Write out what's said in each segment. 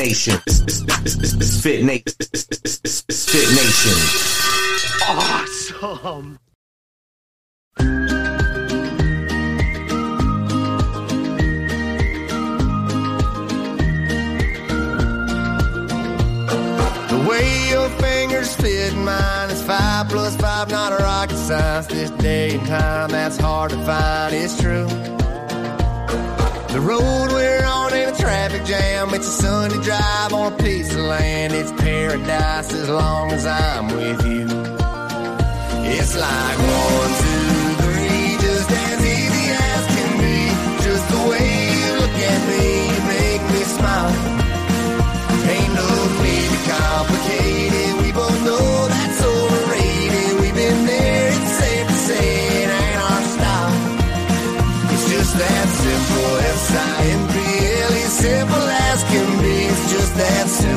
Fit Nation. Fit Nation. Fit Nation. Awesome. The way your fingers fit mine is five plus five, not a rocket science. This day and time, that's hard to find. It's true. The road we're on ain't a traffic jam. It's a Sunday drive on a piece of land. It's paradise as long as I'm with you. It's like one, two, three, just as easy as can be. Just the way you look at me, you make me smile. Ain't no need to complicate it. We both know that's overrated. We've been there, it's safe to say it ain't our style. It's just that. S-I-M-P-L-E, It's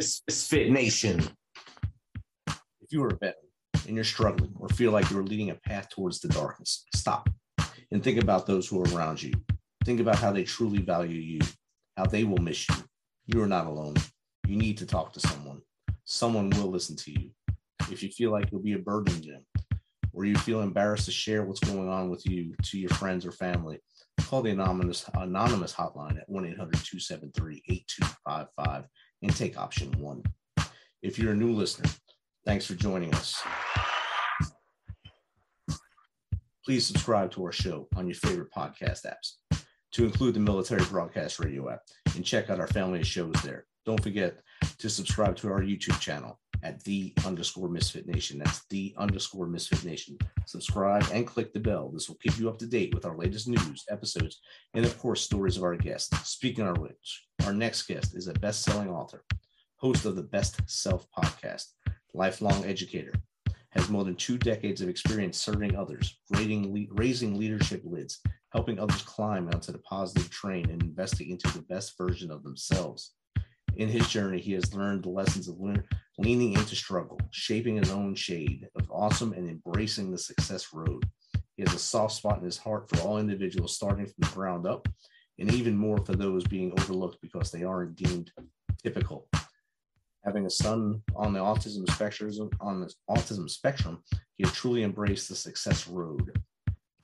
It's Fit Nation. If you are a veteran and you're struggling or feel like you're leading a path towards the darkness, stop and think about those who are around you. Think about how they truly value you, how they will miss you. You are not alone. You need to talk to someone. Someone will listen to you. If you feel like you'll be a burden to them, or you feel embarrassed to share what's going on with you to your friends or family, call the anonymous anonymous hotline at 1-800-273-8255 and take option one. If you're a new listener, thanks for joining us. Please subscribe to our show on your favorite podcast apps, to include the Military Broadcast Radio app, and check out our family of shows there. Don't forget to subscribe to our YouTube channel at the underscore misfit nation. That's the underscore misfit nation. Subscribe and click the bell. This will keep you up to date with our latest news, episodes, and of course, stories of our guests. Speaking of which, our next guest is a best selling author, host of the Best Self podcast, lifelong educator, has more than two decades of experience serving others, raising leadership lids, helping others climb onto the positive train, and investing into the best version of themselves. In his journey, he has learned the lessons of lear- leaning into struggle, shaping his own shade of awesome, and embracing the success road. He has a soft spot in his heart for all individuals starting from the ground up, and even more for those being overlooked because they aren't deemed typical. Having a son on the autism spectrum, on the autism spectrum, he has truly embraced the success road.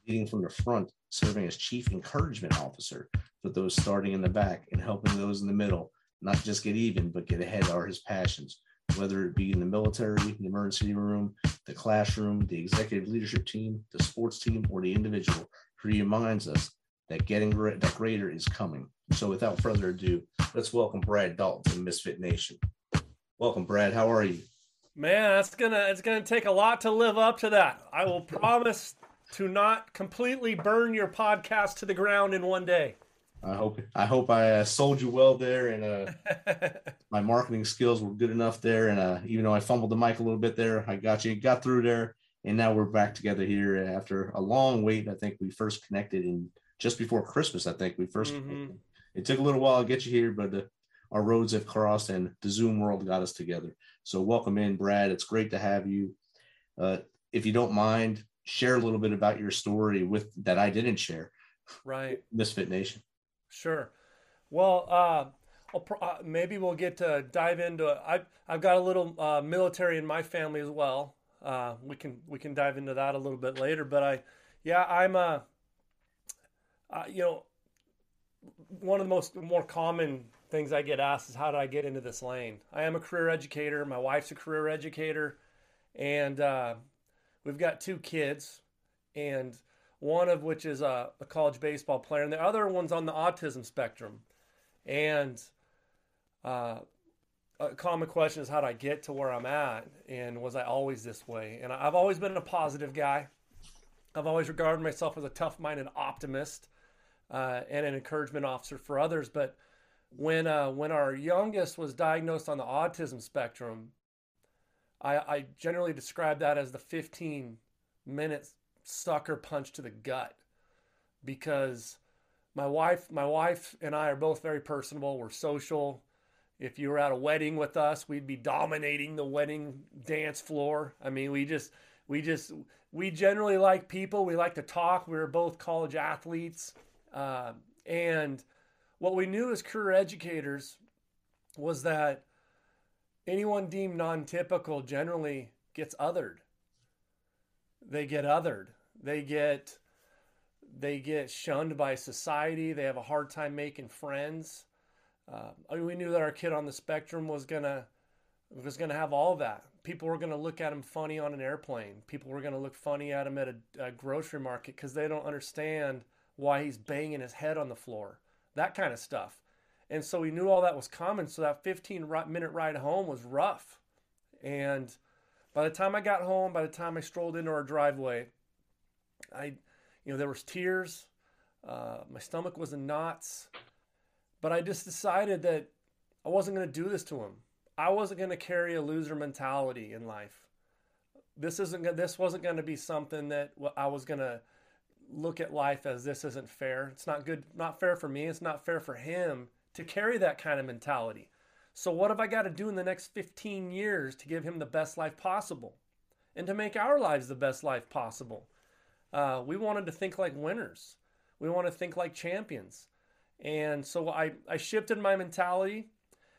Leading from the front serving as chief encouragement officer for those starting in the back and helping those in the middle not just get even, but get ahead are his passions. Whether it be in the military, the emergency room, the classroom, the executive leadership team, the sports team, or the individual, he reminds us that getting that greater is coming. So, without further ado, let's welcome Brad Dalton to Misfit Nation. Welcome, Brad. How are you? Man, that's gonna it's gonna take a lot to live up to that. I will promise to not completely burn your podcast to the ground in one day. I hope I hope I uh, sold you well there, and uh, my marketing skills were good enough there. And uh, even though I fumbled the mic a little bit there, I got you, got through there, and now we're back together here after a long wait. I think we first connected in just before Christmas. I think we 1st Mhm. It took a little while to get you here, but uh, our roads have crossed, and the Zoom world got us together. So welcome in, Brad. It's great to have you. Uh, if you don't mind, share a little bit about your story with that I didn't share, right. Misfit Nation. Sure. Well, uh, uh, maybe we'll get to dive into. I've I've got a little uh, military in my family as well. Uh, we can we can dive into that a little bit later. But I, yeah, I'm uh, uh, you know, one of the most more common things I get asked is how did I get into this lane? I am a career educator. My wife's a career educator, and we've got two kids, and one of which is a, a college baseball player, and the other one's on the autism spectrum. And uh, a common question is how did I get to where I'm at, and was I always this way? And I've always been a positive guy. I've always regarded myself as a tough-minded optimist uh, and an encouragement officer for others. But when uh, when our youngest was diagnosed on the autism spectrum, I, I generally describe that as the 15 minutes sucker punch to the gut because my wife my wife and I are both very personable. We're social. If you were at a wedding with us we'd be dominating the wedding dance floor. I mean we just we just we generally like people. We like to talk. We were both college athletes. Uh, and what we knew as career educators was that anyone deemed non-typical generally gets othered they get othered. They get they get shunned by society. They have a hard time making friends. Uh, I mean, we knew that our kid on the spectrum was gonna was gonna have all that. People were gonna look at him funny on an airplane. People were gonna look funny at him at a, a grocery market because they don't understand why he's banging his head on the floor. That kind of stuff. And so we knew all that was coming. So that 15 minute ride home was rough. And by the time I got home, by the time I strolled into our driveway, I, you know, there was tears. Uh, my stomach was in knots, but I just decided that I wasn't going to do this to him. I wasn't going to carry a loser mentality in life. This isn't. This wasn't going to be something that I was going to look at life as this isn't fair. It's not good. Not fair for me. It's not fair for him to carry that kind of mentality. So, what have I got to do in the next 15 years to give him the best life possible and to make our lives the best life possible? Uh, we wanted to think like winners, we want to think like champions. And so, I, I shifted my mentality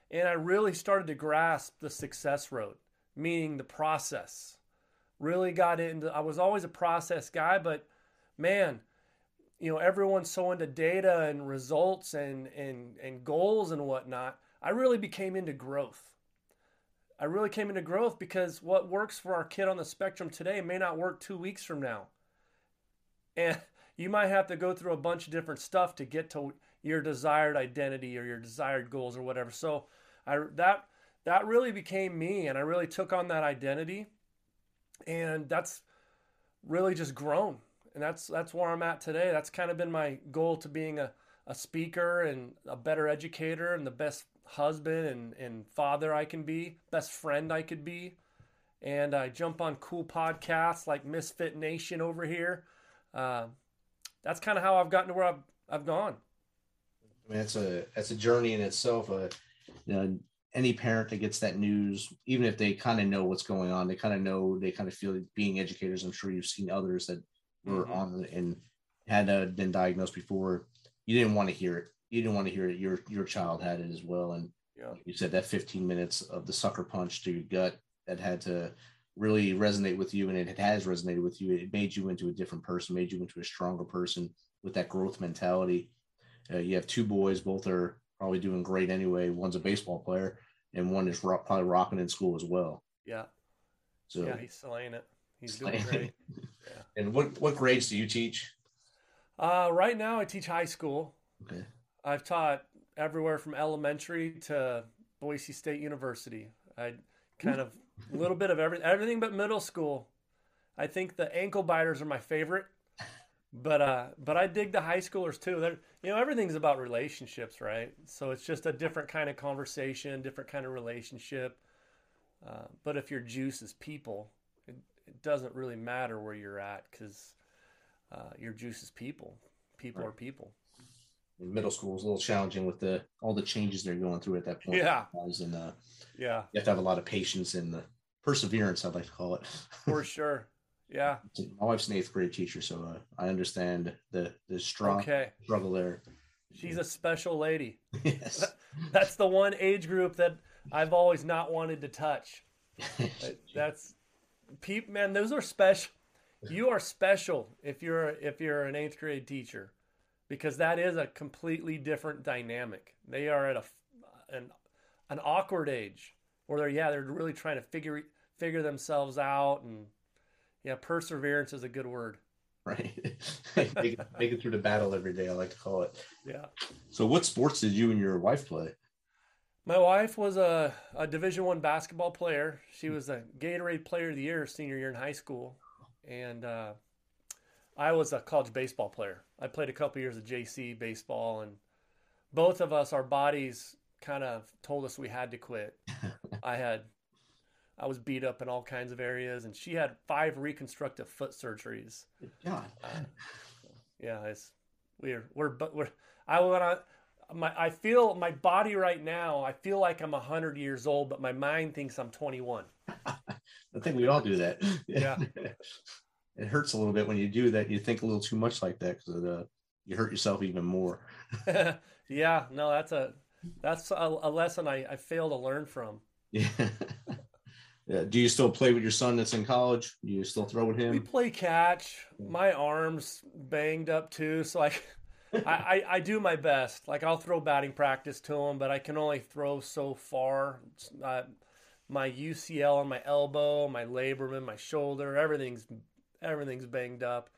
and I really started to grasp the success road, meaning the process. Really got into, I was always a process guy, but man, you know, everyone's so into data and results and, and, and goals and whatnot. I really became into growth. I really came into growth because what works for our kid on the spectrum today may not work two weeks from now. And you might have to go through a bunch of different stuff to get to your desired identity or your desired goals or whatever. So I that that really became me and I really took on that identity and that's really just grown. And that's that's where I'm at today. That's kind of been my goal to being a, a speaker and a better educator and the best husband and, and father I can be, best friend I could be. And I jump on cool podcasts like Misfit Nation over here. Uh, that's kind of how I've gotten to where I've, I've gone. I mean, it's a it's a journey in itself. Uh, you know, any parent that gets that news, even if they kind of know what's going on, they kind of know they kind of feel like being educators. I'm sure you've seen others that were Mhm. on and had uh, been diagnosed before. You didn't want to hear it. You didn't want to hear it. Your your child had it as well, and Yeah. you said that 15 minutes of the sucker punch to your gut that had to really resonate with you and it has resonated with you it made you into a different person made you into a stronger person with that growth mentality uh, you have two boys both are probably doing great anyway one's a baseball player and one is rock, probably rocking in school as well Yeah. so Yeah, he's slaying it. He's doing great. Yeah. and what what grades do you teach Uh, right now, I teach high school. okay I've taught everywhere from elementary to Boise State University. I kind of a little bit of every, everything but middle school. I think the ankle biters are my favorite, but uh, but I dig the high schoolers too. They're, you know, everything's about relationships, right? So it's just a different kind of conversation, different kind of relationship. Uh, but if your juice is people, it, it doesn't really matter where you're at because uh, your juice is people. People Right. are people. Middle school is a little challenging with the all the changes they're going through at that point Yeah. and uh, Yeah. you have to have a lot of patience and uh, perseverance i'd like to call it for sure. Yeah. my wife's an eighth grade teacher so uh, i understand the the strong Okay. struggle there She's a special lady. yes That's the one age group that I've always not wanted to touch. That's peep man, those are special. You are special if you're if you're an eighth grade teacher, because that is a completely different dynamic. They are at a an an awkward age where they're yeah they're really trying to figure figure themselves out and yeah perseverance is a good word. right make, it, make it through the battle every day i like to call it Yeah. so what sports did you and your wife play My wife was a, a Division One basketball player. She was a Gatorade Player of the Year senior year in high school, and uh, I was a college baseball player. I played a couple years of JC baseball, and both of us, our bodies kind of told us we had to quit. I had, I was beat up in all kinds of areas, and she had five reconstructive foot surgeries. god uh, Yeah, it's we're we're but we're I want to my I feel my body right now. I feel like I'm hundred years old, but my mind thinks I'm 21. i think we all do that Yeah. it hurts a little bit when you do that you think a little too much like that because uh, you hurt yourself even more yeah, no, that's a that's a, a lesson I, I fail to learn from. yeah yeah do you still play with your son that's in college do you still throw with him? We play catch. My arms banged up too, so I, I, I, I do my best. Like I'll throw batting practice to him, but I can only throw so far. It's not- my UCL on my elbow, my laborman, my shoulder, everything's everything's banged up.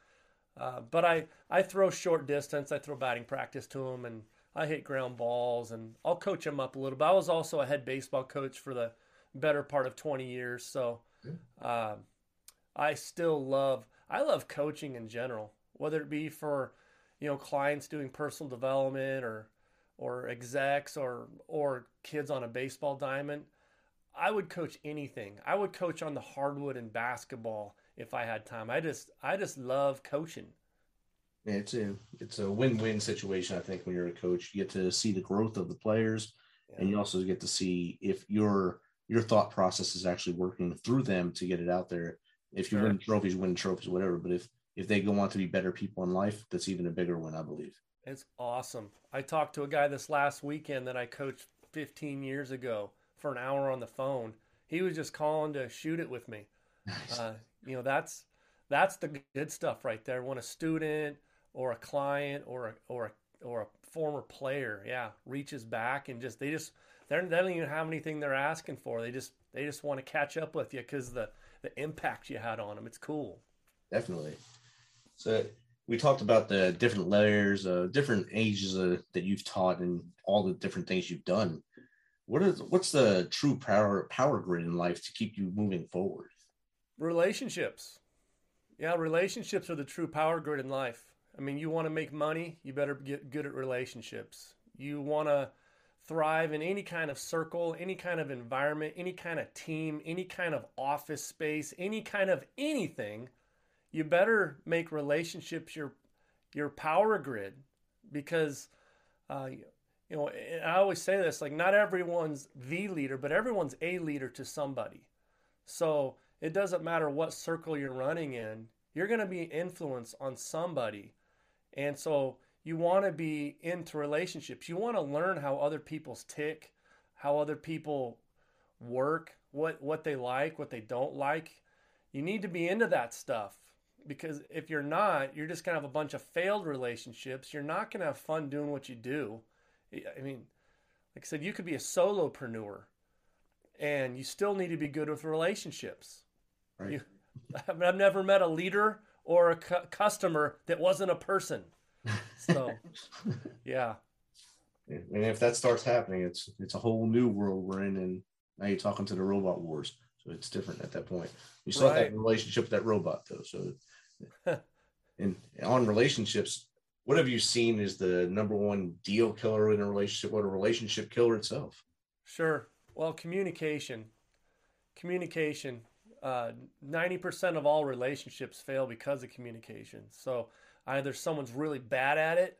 Uh, but I I throw short distance. I throw batting practice to him, and I hit ground balls, and I'll coach him up a little bit. I was also a head baseball coach for the better part of 20 years, so. Uh, I still love I love coaching in general, whether it be for you know clients doing personal development or or execs or or kids on a baseball diamond. I would coach anything. I would coach on the hardwood in basketball if I had time. I just I just love coaching. Yeah, it's a it's a win-win situation. I think when you're a coach, you get to see the growth of the players, and you also get to see if your your thought process is actually working through them to get it out there. If you Sure. win trophies, win trophies, whatever. But if if they go on to be better people in life, that's even a bigger win, I believe. It's awesome. I talked to a guy this last weekend that I coached 15 years ago for an hour on the phone. He was just calling to shoot it with me. Uh, you know, that's that's the good stuff right there. When a student or a client or a, or a, or a former player, yeah, reaches back and just they just they're, they don't even have anything they're asking for. They just they just want to catch up with you because the the impact you had on them. It's cool. Definitely. So we talked about the different layers, uh, different ages uh, that you've taught, and all the different things you've done. What is what's the true power power grid in life to keep you moving forward? Relationships. Yeah, relationships are the true power grid in life. I mean, you want to make money, you better get good at relationships. You want to thrive in any kind of circle, any kind of environment, any kind of team, any kind of office space, any kind of anything. You better make relationships your your power grid because uh, you know, I always say this like not everyone's the leader, but everyone's a leader to somebody. So it doesn't matter what circle you're running in, you're going to be influenced on somebody. And so you want to be into relationships. You want to learn how other people's tick, how other people work, what what they like, what they don't like. you need to be into that stuff because if you're not, you're just gonna have a bunch of failed relationships. You're not gonna have fun doing what you do. I mean, like I said, you could be a solopreneur, and you still need to be good with relationships. Right. You, I've never met a leader or a cu- customer that wasn't a person. So, yeah, And if that starts happening, it's it's a whole new world we're in, and now you're talking to the robot wars. So it's different at that point. You still have that relationship with that robot though. So, and on relationships, what have you seen is the number one deal killer in a relationship? What a relationship killer itself. Sure. Well, communication. Communication. Uh, 90% of all relationships fail because of communication. So either someone's really bad at it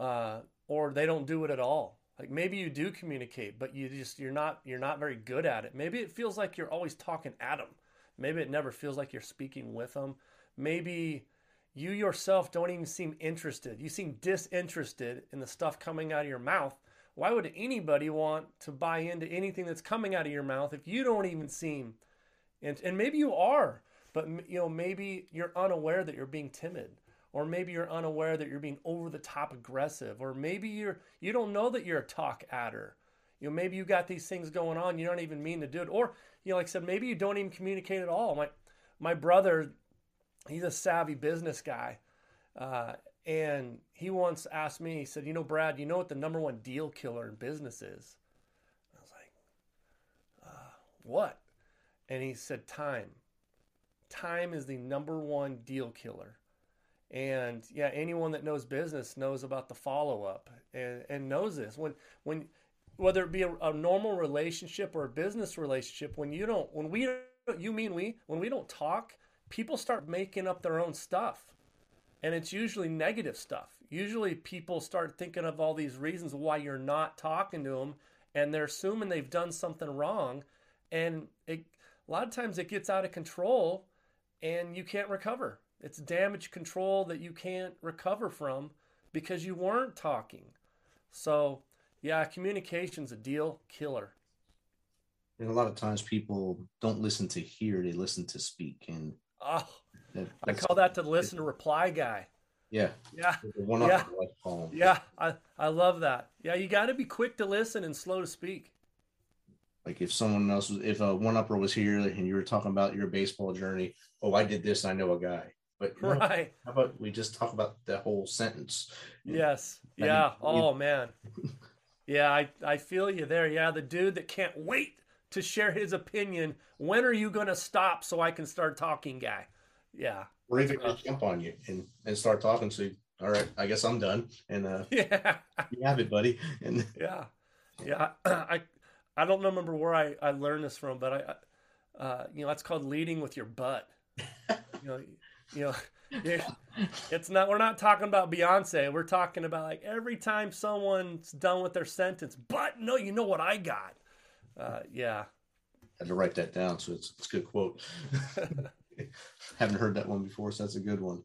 uh, or they don't do it at all. Like maybe you do communicate, but you just you're not you're not very good at it. Maybe it feels like you're always talking at them. Maybe it never feels like you're speaking with them. Maybe you yourself don't even seem interested. You seem disinterested in the stuff coming out of your mouth. Why would anybody want to buy into anything that's coming out of your mouth if you don't even seem and and maybe you are, but you know maybe you're unaware that you're being timid or maybe you're unaware that you're being over the top aggressive or maybe you're you don't know that you're a talk adder. You know maybe you got these things going on you don't even mean to do it or you know like I said maybe you don't even communicate at all. My my brother he's a savvy business guy. Uh, and he once asked me, he said, You know, Brad, you know what the number one deal killer in business is? I was like, uh, What? And he said, Time. Time is the number one deal killer. And yeah, anyone that knows business knows about the follow up and, and knows this. When, when, whether it be a, a normal relationship or a business relationship, when you don't, when we, you mean we, when we don't talk, people start making up their own stuff and it's usually negative stuff. Usually, people start thinking of all these reasons why you're not talking to them, and they're assuming they've done something wrong, and it, a lot of times it gets out of control, and you can't recover. It's damage control that you can't recover from because you weren't talking. So, yeah, communication's a deal killer. And a lot of times people don't listen to hear; they listen to speak. And Oh, that, I call that the listen to reply guy. yeah, Yeah. one Yeah. up, I like to call 'em. Yeah, I, I love that. Yeah, you got to be quick to listen and slow to speak. Like if someone else was, if a one upper was here and you were talking about your baseball journey, oh, I did this, I know a guy. But no, Right. how about we just talk about the whole sentence? Yes. I mean, Yeah. you- Oh man. Yeah, I, I feel you there. Yeah, the dude that can't wait to share his opinion. When are you gonna stop so I can start talking, guy? Yeah. Or even just jump on you and, and start talking. So, all right, I guess I'm done. And uh, Yeah. you have it, buddy. And Yeah. Yeah. I I don't remember where I, I learned this from, but I uh, you know, that's called leading with your butt. You know, you know, it's not we're not talking about Beyonce. We're talking about like every time someone's done with their sentence, but no, you know what I got. Uh, yeah. I had to write that down. So it's, it's a good quote. Haven't heard that one before, so that's a good one.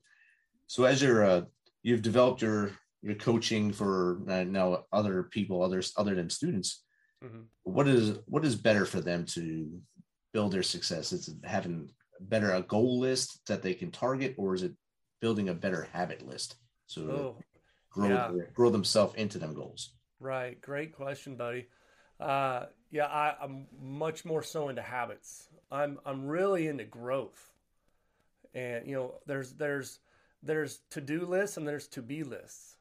So as you're uh, you've developed your your coaching for uh, now other people, others other than students. Mhm. What is what is better for them to build their success? Is it having better a goal list that they can target, or is it building a better habit list so Oh, grow yeah. grow themselves into them goals? right. Great question, buddy. Uh, yeah, I, I'm much more so into habits. I'm I'm really into growth. And you know, there's there's there's to-do lists and there's to-be lists.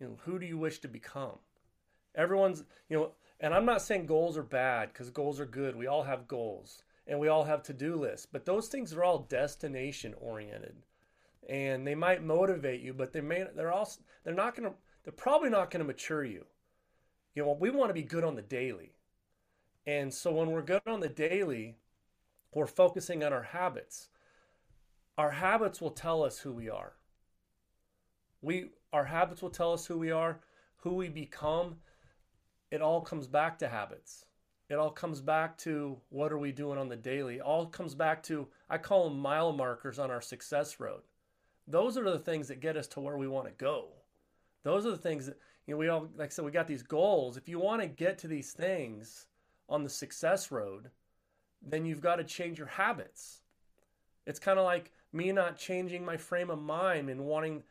You know, who do you wish to become? Everyone's, you know, and I'm not saying goals are bad because goals are good. We all have goals and we all have to-do lists, but those things are all destination oriented. And they might motivate you, but they may they're also they're not to they're probably not going to mature you. You know, we want to be good on the daily. And so when we're good on the daily, we're focusing on our habits. Our habits will tell us who we are. We our habits will tell us who we are, who we become. It all comes back to habits. It all comes back to what are we doing on the daily. All comes back to I call them mile markers on our success road. Those are the things that get us to where we want to go. Those are the things that you know we all like I said we got these goals. If you want to get to these things on the success road, then you've got to change your habits. It's kind of like me not changing my frame of mind and wanting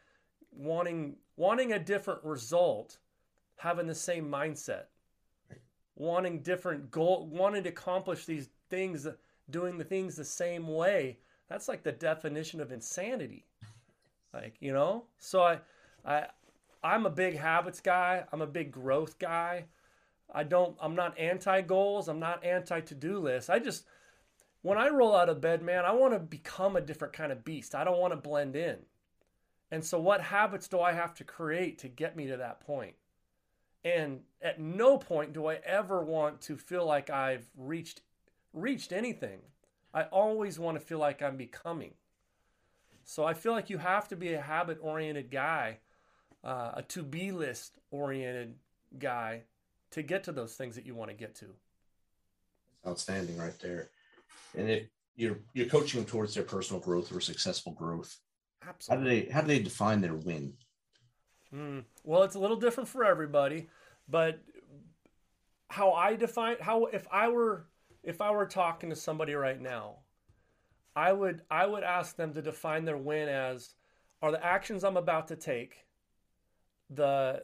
wanting wanting a different result, having the same mindset. Wanting different goal, wanting to accomplish these things, doing the things the same way. That's like the definition of insanity. Like, you know? So I I I'm a big habits guy. I'm a big growth guy. I don't I'm not anti goals. I'm not anti to-do lists. I just when I roll out of bed, man, I want to become a different kind of beast. I don't want to blend in. And so what habits do I have to create to get me to that point? And at no point do I ever want to feel like I've reached reached anything. I always want to feel like I'm becoming. So I feel like you have to be a habit oriented guy, uh, a to be list oriented guy to get to those things that you want to get to. Outstanding, right there. And it you're you're coaching them towards their personal growth or successful growth. How do they how do they define their win? Mm. Well, it's a little different for everybody, but how I define how if I were if I were talking to somebody right now, I would I would ask them to define their win as are the actions I'm about to take the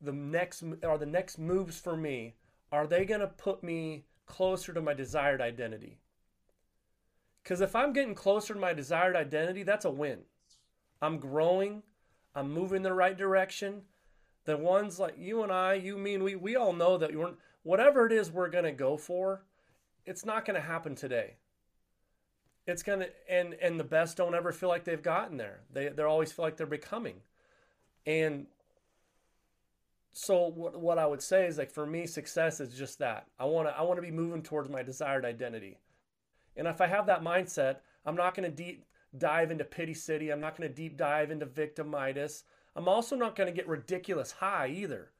the next are the next moves for me are they going to put me closer to my desired identity? Cuz if I'm getting closer to my desired identity, that's a win. I'm growing, I'm moving in the right direction. The ones like you and I, you mean we we all know that you're whatever it is we're going to go for, it's not going to happen today. It's going to and and the best don't ever feel like they've gotten there. They they always feel like they're becoming. And so what what I would say is like for me success is just that. I want to I want to be moving towards my desired identity. And if I have that mindset, I'm not going to deep dive into pity city. I'm not going to deep dive into victimitis. I'm also not going to get ridiculous high either.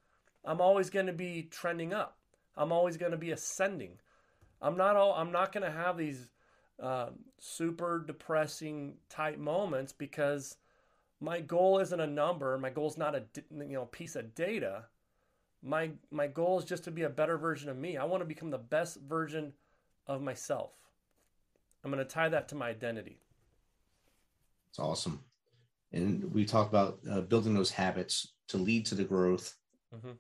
I'm always going to be trending up. I'm always going to be ascending. I'm not all. I'm not going to have these uh, super depressing type moments because my goal isn't a number. My goal is not a you know piece of data. My my goal is just to be a better version of me. I want to become the best version of myself. I'm going to tie that to my identity. It's awesome. And we talk about uh, building those habits to lead to the growth. Mhm.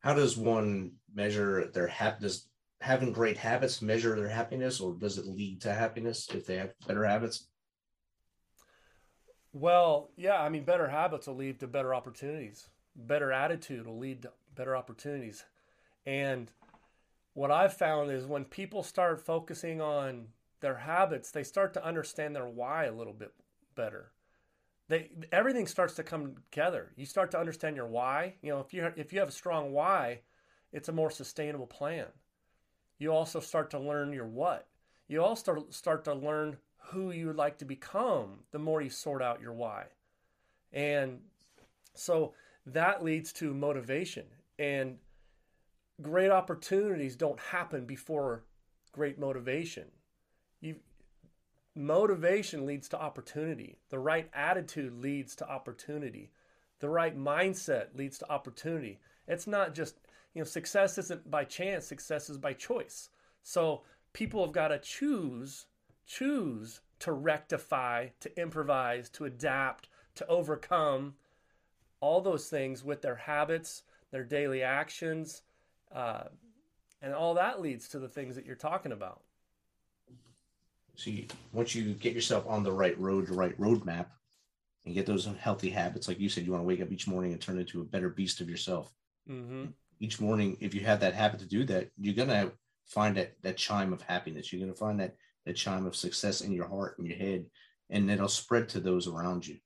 How does one measure their hap? Does having great habits measure their happiness, or does it lead to happiness if they have better habits? Well, yeah, I mean, better habits will lead to better opportunities. Better attitude will lead to better opportunities. And what I've found is when people start focusing on their habits, they start to understand their why a little bit better. They everything starts to come together. You start to understand your why. You know, if you if you have a strong why, it's a more sustainable plan. You also start to learn your what. You also start to learn who you would like to become the more you sort out your why. And so that leads to motivation. And great opportunities don't happen before great motivation. You motivation leads to opportunity. The right attitude leads to opportunity. The right mindset leads to opportunity. It's not just, you know, success isn't by chance, success is by choice. So people have got to choose choose to rectify, to improvise, to adapt, to overcome all those things with their habits, their daily actions, uh, and all that leads to the things that you're talking about. So you, once you get yourself on the right road, the right roadmap, and get those healthy habits, like you said, you want to wake up each morning and turn into a better beast of yourself. hmm Each morning, if you have that habit to do that, you're gonna find that that chime of happiness. You're gonna find that that chime of success in your heart and your head, and it'll spread to those around you,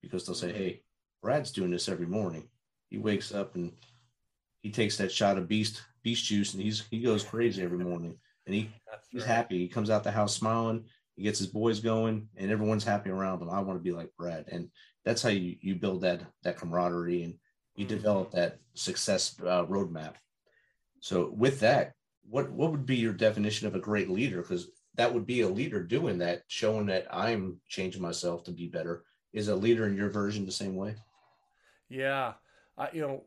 because they'll say, "Hey, Brad's doing this every morning. He wakes up and he takes that shot of beast beast juice, and he's he goes crazy every morning, and he That's he's right. happy. He comes out the house smiling. He gets his boys going, and everyone's happy around him. I want to be like Brad, and that's how you you build that that camaraderie and you Mhm. develop that success uh, roadmap. So with that, what what would be your definition of a great leader? Because that would be a leader doing that, showing that I'm changing myself to be better. Is a leader in your version the same way? Yeah, I, you know,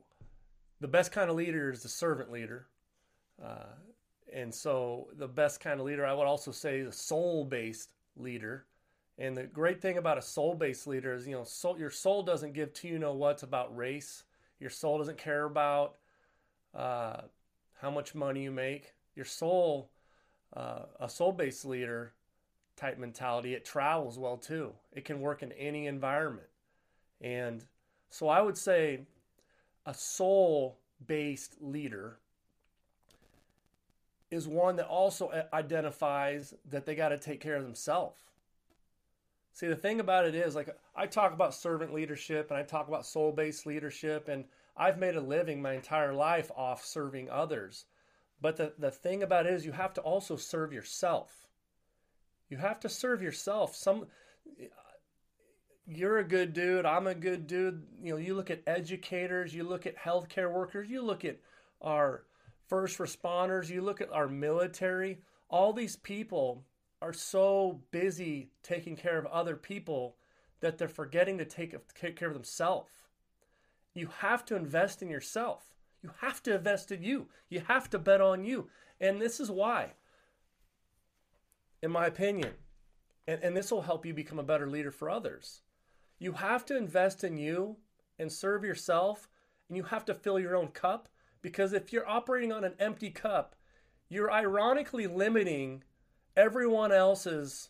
the best kind of leader is the servant leader, uh, and so the best kind of leader, I would also say, the soul-based leader, And the great thing about a soul based leader is, you know, soul, your soul doesn't give to you know what's about race. Your soul doesn't care about uh, how much money you make. Your soul, uh, a soul based leader type mentality, it travels well too. It can work in any environment. And so I would say a soul based leader is one that also identifies that they got to take care of themselves. See, the thing about it is, like, I talk about servant leadership and I talk about soul based leadership, and I've made a living my entire life off serving others. But the, the thing about it is, you have to also serve yourself. You have to serve yourself. Some, you're a good dude. I'm a good dude. You know, you look at educators, you look at healthcare workers, you look at our first responders, you look at our military. All these people are so busy taking care of other people that they're forgetting to take, take care of themselves. You have to invest in yourself. You have to invest in you. You have to bet on you. And this is why, in my opinion, and, and this will help you become a better leader for others. You have to invest in you and serve yourself, and you have to fill your own cup because if you're operating on an empty cup, you're ironically limiting everyone else's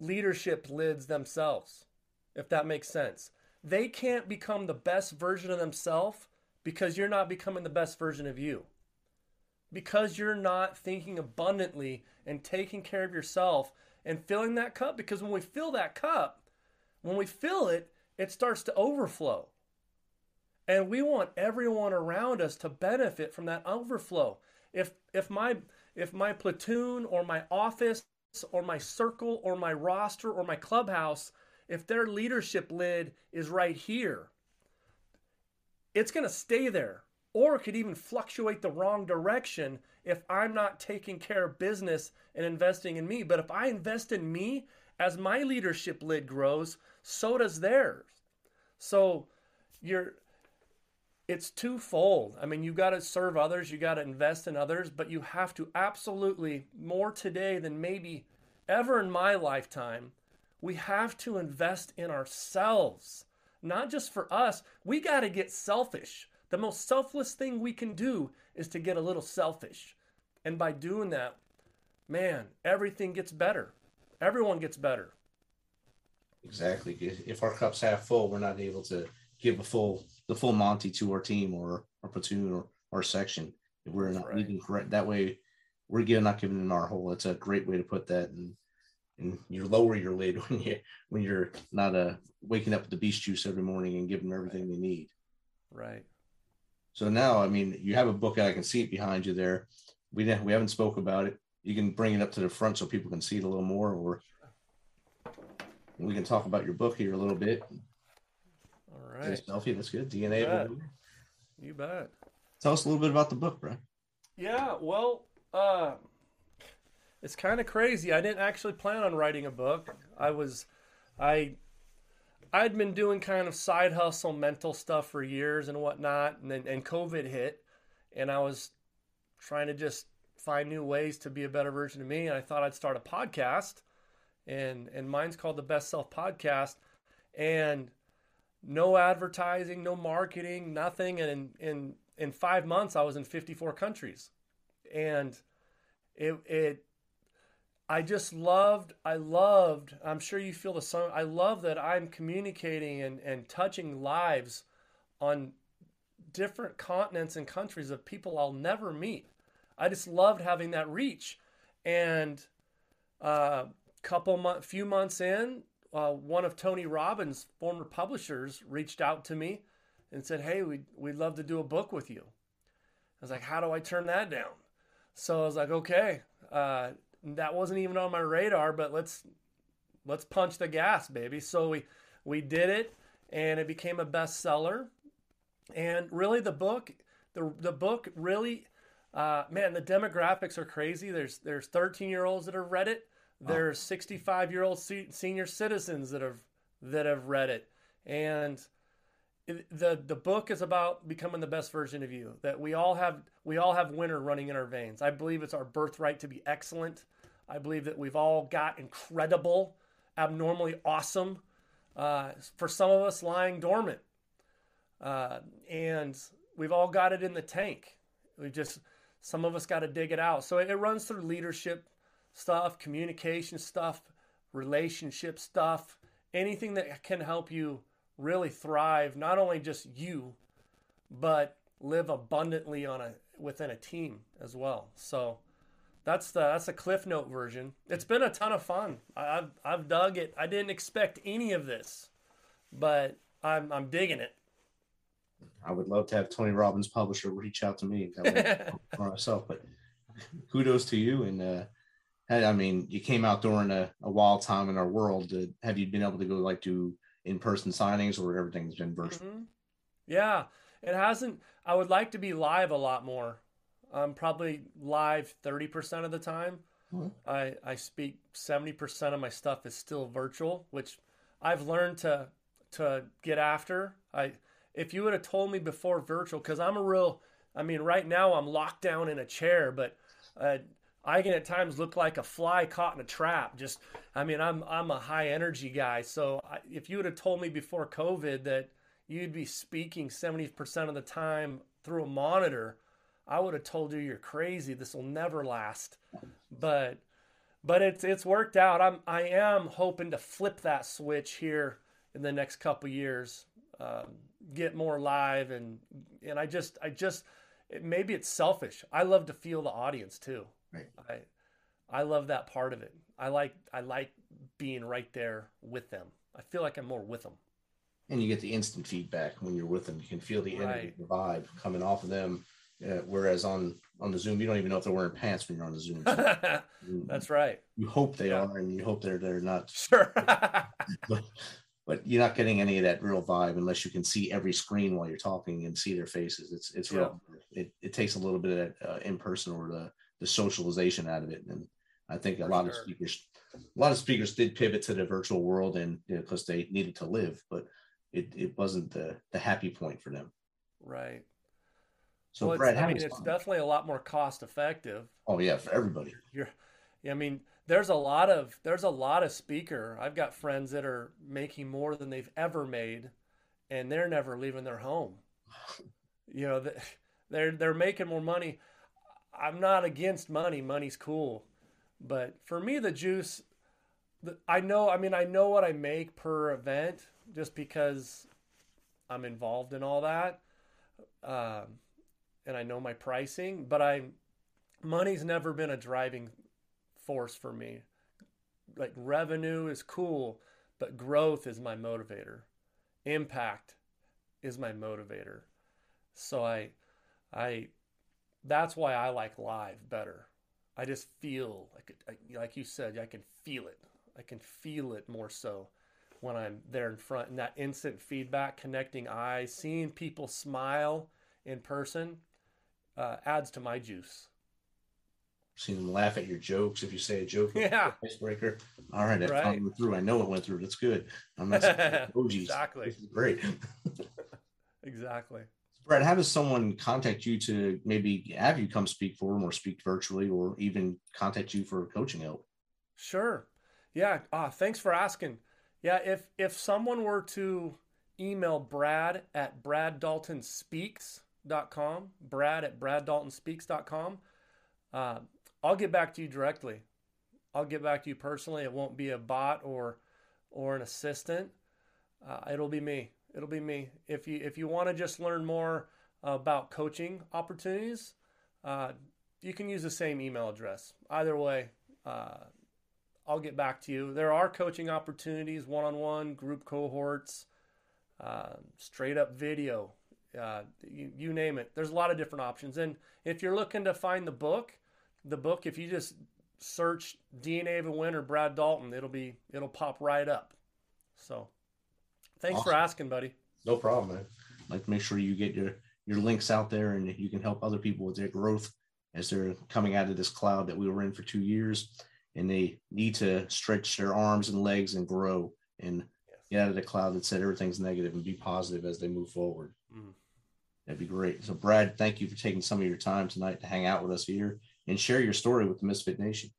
leadership lids themselves, if that makes sense. They can't become the best version of themselves because you're not becoming the best version of you. Because you're not thinking abundantly and taking care of yourself and filling that cup. Because when we fill that cup, when we fill it, it starts to overflow. And we want everyone around us to benefit from that overflow. If if my if my platoon or my office or my circle or my roster or my clubhouse, if their leadership lid is right here, it's going to stay there or it could even fluctuate the wrong direction if I'm not taking care of business and investing in me. But if I invest in me, as my leadership lid grows, so does theirs. So you're it's twofold. I mean, you got to serve others, you got to invest in others, but you have to absolutely more today than maybe ever in my lifetime, we have to invest in ourselves. Not just for us, we got to get selfish. The most selfless thing we can do is to get a little selfish. And by doing that, man, everything gets better. Everyone gets better. Exactly. If our cup's half full, we're not able to give a full the full Monty to our team or our platoon or our section. If we're not right. correct, that way we're giving not giving in our hole. It's a great way to put that, and and you lower your lid when you when you're not uh, waking up with the beast juice every morning and giving them everything right. they need. Right. So now, I mean, you have a book and I can see it behind you there. We didn't, we haven't spoke about it. You can bring it up to the front so people can see it a little more, or we can talk about your book here a little bit. All right. Selfie, that's good. DNA. You bet. You bet. Tell us a little bit about the book, bro. Yeah, well, uh, it's kind of crazy. I didn't actually plan on writing a book. I was, I, I'd been doing kind of side hustle, mental stuff for years and whatnot, and then and COVID hit, and I was trying to just find new ways to be a better version of me. And I thought I'd start a podcast, and and mine's called the Best Self Podcast, and no advertising, no marketing, nothing. And in, in, in five months, I was in 54 countries. And it, it, I just loved, I loved, I'm sure you feel the same. I love that I'm communicating and, and touching lives on different continents and countries of people I'll never meet. I just loved having that reach. And a uh, couple month, few months in, uh, one of Tony Robbins' former publishers reached out to me and said, "Hey, we'd we'd love to do a book with you." I was like, "How do I turn that down?" So I was like, "Okay, uh, that wasn't even on my radar, but let's let's punch the gas, baby." So we we did it, and it became a bestseller. And really, the book, the the book really, uh, man, the demographics are crazy. There's there's 13 year olds that have read it. There's 65 year old senior citizens that have that have read it, and the the book is about becoming the best version of you. That we all have we all have winter running in our veins. I believe it's our birthright to be excellent. I believe that we've all got incredible, abnormally awesome, uh, for some of us lying dormant. Uh, and we've all got it in the tank. We just, some of us got to dig it out. So it, it runs through leadership stuff, communication stuff, relationship stuff, anything that can help you really thrive, not only just you, but live abundantly on a within a team as well. So that's the that's a cliff note version. It's been a ton of fun. I, have I've dug it. I didn't expect any of this, but I'm I'm digging it. I would love to have Tony Robbins publisher reach out to me for myself, but kudos to you. And uh, I mean, you came out during a, a wild time in our world. Have you been able to go like do in person signings, or everything's been virtual? Mm-hmm. Yeah, it hasn't. I would like to be live a lot more. I'm probably live 30% of the time. Mm-hmm. I, I speak 70% of my stuff is still virtual, which I've learned to to get after. I if you would have told me before virtual, because I'm a real, I mean, right now I'm locked down in a chair, but uh, I can at times look like a fly caught in a trap. Just, I mean, I'm I'm a high energy guy. So I, if you would have told me before COVID that you'd be speaking 70% of the time through a monitor, I would have told you you're crazy. This will never last. But but it's it's worked out. I'm I am hoping to flip that switch here in the next couple years. Um, get more live and and I just I just maybe it's selfish. I love to feel the audience too. Right. I I love that part of it. I like I like being right there with them. I feel like I'm more with them. And you get the instant feedback when you're with them. You can feel the energy, right. the vibe coming off of them. Uh, whereas on on the Zoom, you don't even know if they're wearing pants when you're on the Zoom. That's right. You hope they yeah. are, and you hope they're they're not. Sure. but, but you're not getting any of that real vibe unless you can see every screen while you're talking and see their faces. It's it's real. It, it takes a little bit of that uh, in person or the the socialization out of it. And I think a lot sure. of speakers, a lot of speakers did pivot to the virtual world and because you know, they needed to live, but it, it wasn't the the happy point for them. Right. So well, Brad, I mean, it's fun. definitely a lot more cost effective. Oh yeah, for everybody. You're, I mean, there's a lot of there's a lot of speaker. I've got friends that are making more than they've ever made, and they're never leaving their home. You know, they're they're making more money. I'm not against money. Money's cool, but for me, the juice. I know. I mean, I know what I make per event just because I'm involved in all that, um, and I know my pricing. But I, money's never been a driving force for me. Like revenue is cool, but growth is my motivator. Impact is my motivator. So I I that's why I like live better. I just feel like I, like you said, I can feel it. I can feel it more so when I'm there in front and that instant feedback, connecting eyes, seeing people smile in person uh, adds to my juice Seeing them laugh at your jokes if you say a joke. Yeah. Icebreaker. All right, that right. went through. I know it went through. That's good. I'm not exactly. This is great. exactly. Brad, how does someone contact you to maybe have you come speak for them or speak virtually or even contact you for coaching help? Sure. Yeah. Uh, thanks for asking. Yeah. If if someone were to email Brad at braddaltonspeaks.com, Brad at braddaltonspeaks.com, uh, I'll get back to you directly. I'll get back to you personally. It won't be a bot or or an assistant. Uh, it'll be me. It'll be me. If you if you want to just learn more about coaching opportunities, uh, you can use the same email address. Either way, uh, I'll get back to you. There are coaching opportunities, one-on-one, group cohorts, uh, straight up video. Uh, you, you name it. There's a lot of different options. And if you're looking to find the book, the book, if you just search DNA of a Winner, Brad Dalton, it'll be it'll pop right up. So, thanks awesome. for asking, buddy. No problem, man. I'd like to make sure you get your your links out there and you can help other people with their growth as they're coming out of this cloud that we were in for two years, and they need to stretch their arms and legs and grow and yes. get out of the cloud that said everything's negative and be positive as they move forward. Mm. That'd be great. So, Brad, thank you for taking some of your time tonight to hang out with us here and share your story with the Misfit Nation.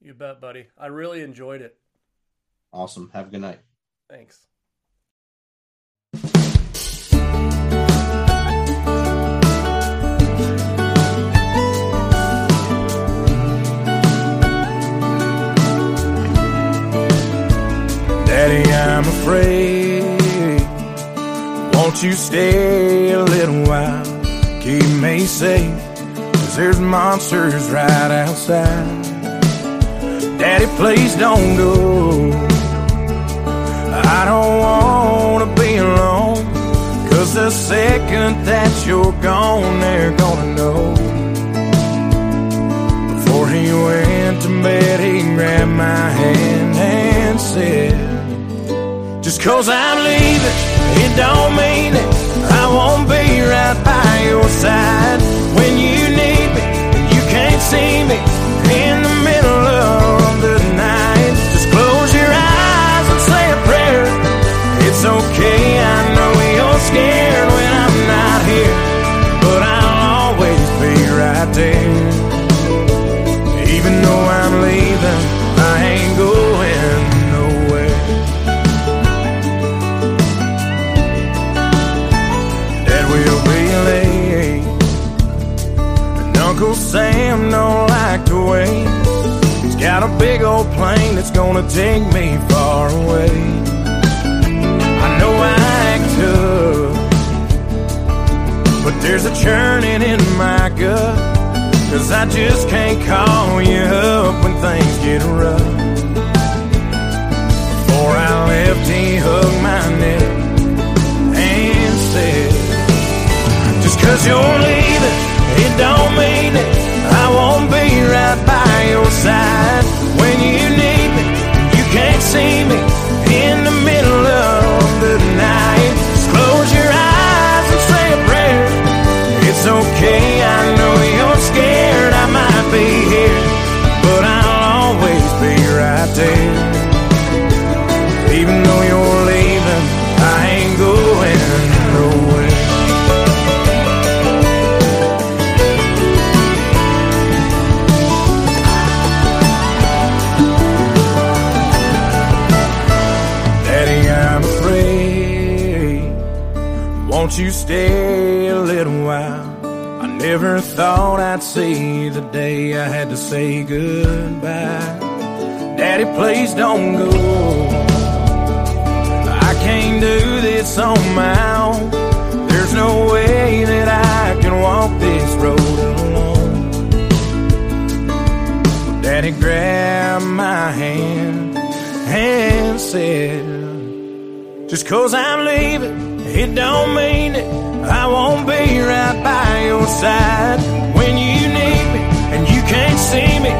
You bet, buddy. I really enjoyed it. Awesome. Have a good night. Thanks. Afraid. Won't you stay a little while? Keep me safe, cause there's monsters right outside. Daddy, please don't go. I don't wanna be alone, cause the second that you're gone, they're gonna know. Before he went to bed, he grabbed my hand and said, Just cause I'm leaving, it don't mean that I won't be right by your side. When you need me, you can't see me in the middle of the night. Just close your eyes and say a prayer. It's okay, I know you're scared when I'm not gonna take me far away. I know I act tough, but there's a churning in my gut. Cause I just can't call you up when things get rough. Before I left, he hugged my neck and said, Just cause you're leaving, it don't mean that I won't be right by your side. When you need see me in the middle of the night. Just close your eyes and say a prayer. It's okay, I know you're scared, I might be here, but I'll always be right there. Even though you're You stay a little while? I never thought I'd see the day I had to say goodbye. Daddy, please don't go. I can't do this on my own. There's no way that I can walk this road alone. Daddy grabbed my hand and said, just cause I'm leaving, it don't mean it. I won't be right by your side when you need me and you can't see me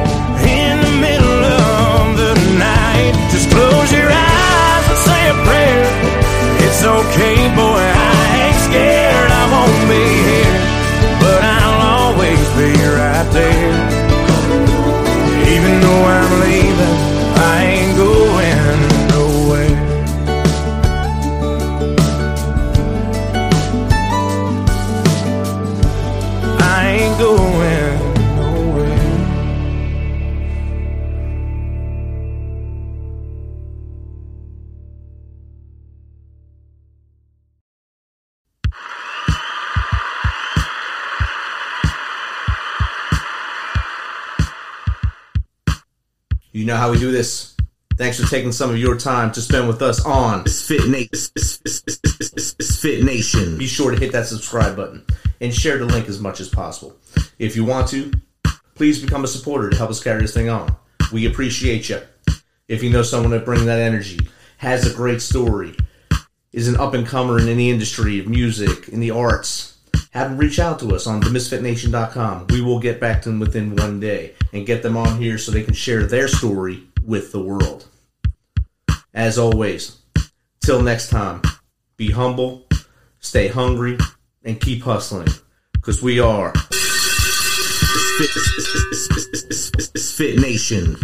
in the middle of the night. Just close your eyes and say a prayer. It's okay, boy, I ain't scared, I won't be here, but I'll always be right there. Even though I'm leaving, I ain't going You know how we do this. Thanks for taking some of your time to spend with us on Fit Nation. Fit Nation. Be sure to hit that subscribe button and share the link as much as possible. If you want to, please become a supporter to help us carry this thing on. We appreciate you. If you know someone that brings that energy, has a great story, is an up and comer in the industry of music, in the arts, have them reach out to us on themisfitnation.com. We will get back to them within one day and get them on here so they can share their story with the world. As always, till next time, be humble, stay hungry, and keep hustling. Because we are Fit Nation.